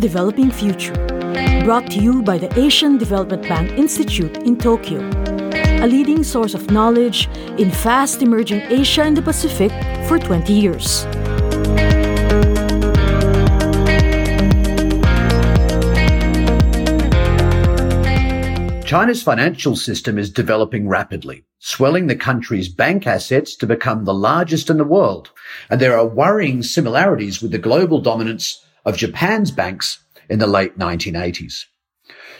Developing Future. Brought to you by the Asian Development Bank Institute in Tokyo, a leading source of knowledge in fast emerging Asia and the Pacific for 20 years. China's financial system is developing rapidly, swelling the country's bank assets to become the largest in the world. And there are worrying similarities with the global dominance of Japan's banks in the late 1980s.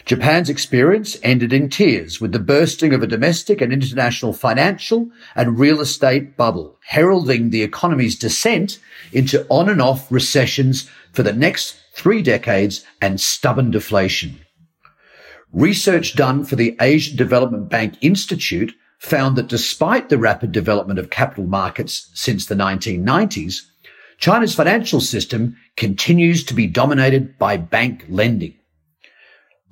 Japan's experience ended in tears with the bursting of a domestic and international financial and real estate bubble, heralding the economy's descent into on and off recessions for the next three decades and stubborn deflation. Research done for the Asian Development Bank Institute found that despite the rapid development of capital markets since the 1990s, China's financial system continues to be dominated by bank lending.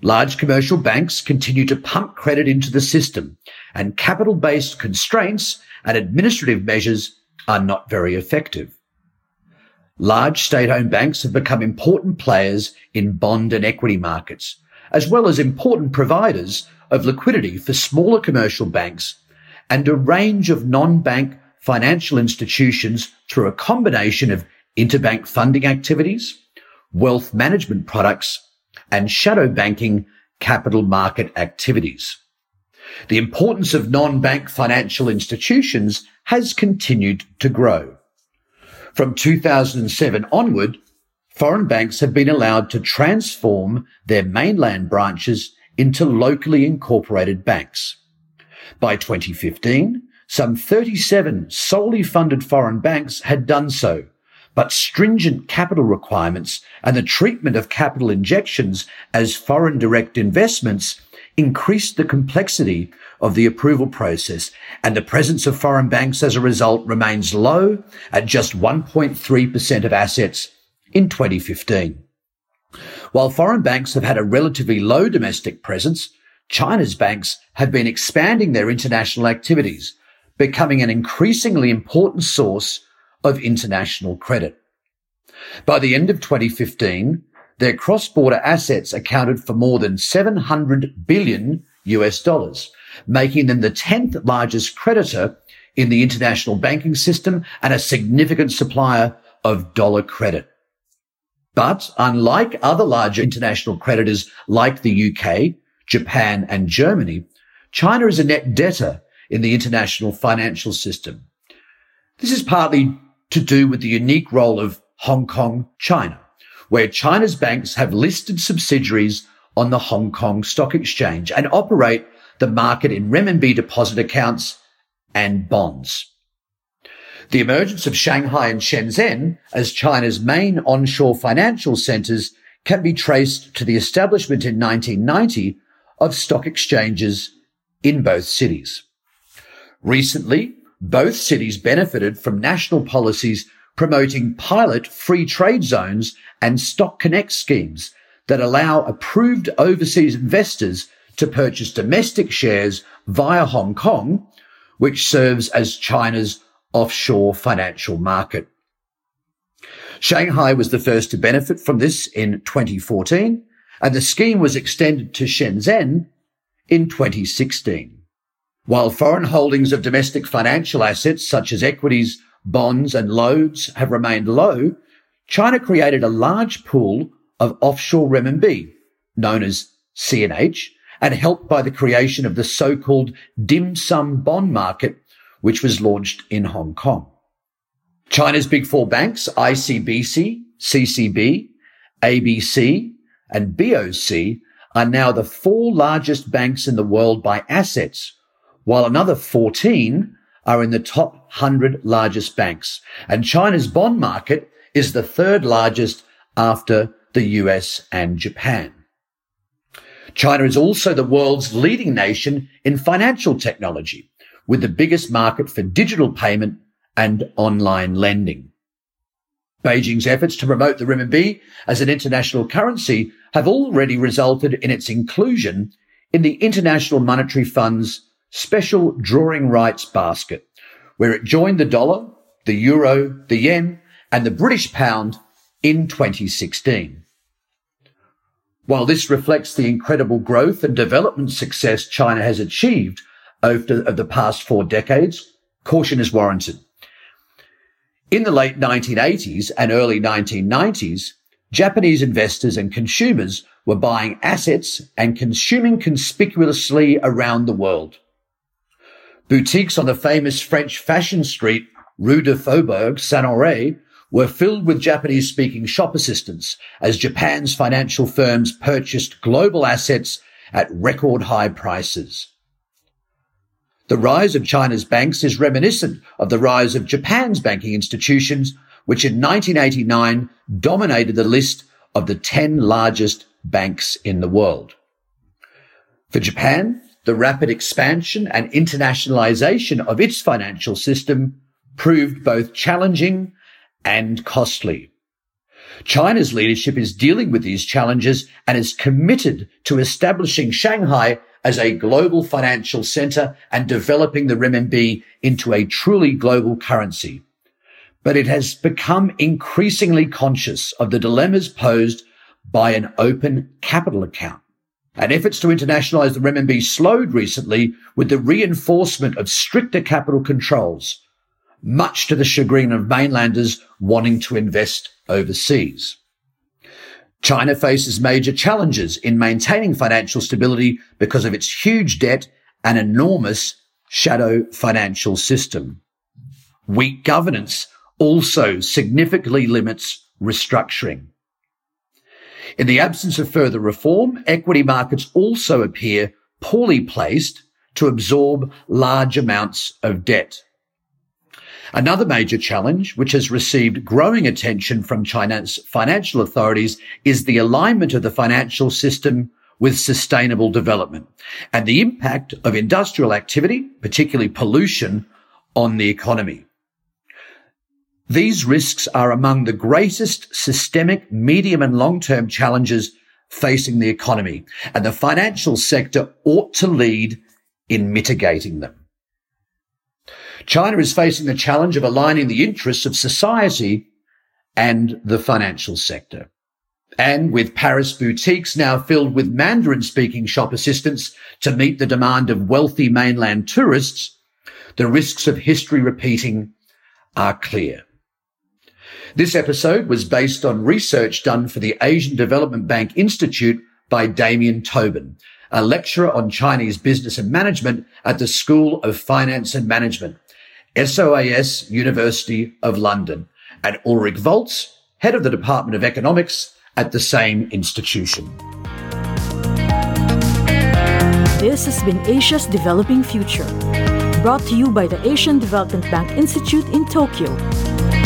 Large commercial banks continue to pump credit into the system and capital based constraints and administrative measures are not very effective. Large state owned banks have become important players in bond and equity markets, as well as important providers of liquidity for smaller commercial banks and a range of non-bank financial institutions through a combination of interbank funding activities, wealth management products, and shadow banking capital market activities. The importance of non-bank financial institutions has continued to grow. From 2007 onward, foreign banks have been allowed to transform their mainland branches into locally incorporated banks. By 2015, some 37 solely funded foreign banks had done so, but stringent capital requirements and the treatment of capital injections as foreign direct investments increased the complexity of the approval process and the presence of foreign banks as a result remains low at just 1.3% of assets in 2015. While foreign banks have had a relatively low domestic presence, China's banks have been expanding their international activities, becoming an increasingly important source of international credit. By the end of 2015, their cross-border assets accounted for more than 700 billion US dollars, making them the 10th largest creditor in the international banking system and a significant supplier of dollar credit. But unlike other larger international creditors like the UK, Japan and Germany, China is a net debtor in the international financial system. This is partly to do with the unique role of Hong Kong, China, where China's banks have listed subsidiaries on the Hong Kong Stock Exchange and operate the market in renminbi deposit accounts and bonds. The emergence of Shanghai and Shenzhen as China's main onshore financial centers can be traced to the establishment in 1990 of stock exchanges in both cities. Recently, both cities benefited from national policies promoting pilot free trade zones and stock connect schemes that allow approved overseas investors to purchase domestic shares via Hong Kong, which serves as China's offshore financial market. Shanghai was the first to benefit from this in 2014, and the scheme was extended to Shenzhen in 2016. While foreign holdings of domestic financial assets such as equities, bonds and loans have remained low, China created a large pool of offshore renminbi, known as CNH, and helped by the creation of the so-called dim sum bond market which was launched in Hong Kong. China's big four banks, ICBC, CCB, ABC, and BOC are now the four largest banks in the world by assets, while another 14 are in the top 100 largest banks. And China's bond market is the third largest after the US and Japan. China is also the world's leading nation in financial technology, with the biggest market for digital payment and online lending. Beijing's efforts to promote the renminbi as an international currency have already resulted in its inclusion in the International Monetary Fund's special drawing rights basket, where it joined the dollar, the euro, the yen, and the British pound in 2016. While this reflects the incredible growth and development success China has achieved over the past four decades, caution is warranted. In the late 1980s and early 1990s, Japanese investors and consumers were buying assets and consuming conspicuously around the world. Boutiques on the famous French fashion street, Rue de Faubourg Saint-Honoré, were filled with Japanese speaking shop assistants as Japan's financial firms purchased global assets at record high prices. The rise of China's banks is reminiscent of the rise of Japan's banking institutions, which in 1989 dominated the list of the 10 largest banks in the world. For Japan, the rapid expansion and internationalization of its financial system proved both challenging and costly. China's leadership is dealing with these challenges and is committed to establishing Shanghai as a global financial center and developing the renminbi into a truly global currency. But it has become increasingly conscious of the dilemmas posed by an open capital account. And efforts to internationalize the renminbi slowed recently with the reinforcement of stricter capital controls, much to the chagrin of mainlanders wanting to invest overseas. China faces major challenges in maintaining financial stability because of its huge debt and enormous shadow financial system. Weak governance also significantly limits restructuring. In the absence of further reform, equity markets also appear poorly placed to absorb large amounts of debt. Another major challenge, which has received growing attention from China's financial authorities, is the alignment of the financial system with sustainable development and the impact of industrial activity, particularly pollution, on the economy. These risks are among the greatest systemic medium and long-term challenges facing the economy, and the financial sector ought to lead in mitigating them. China is facing the challenge of aligning the interests of society and the financial sector. And with Paris boutiques now filled with Mandarin speaking shop assistants to meet the demand of wealthy mainland tourists, the risks of history repeating are clear. This episode was based on research done for the Asian Development Bank Institute by Damian Tobin, a lecturer on Chinese business and management at the School of Finance and Management SOAS University of London, and Ulrich Volz, head of the Department of Economics at the same institution. This has been Asia's Developing Future, brought to you by the Asian Development Bank Institute in Tokyo.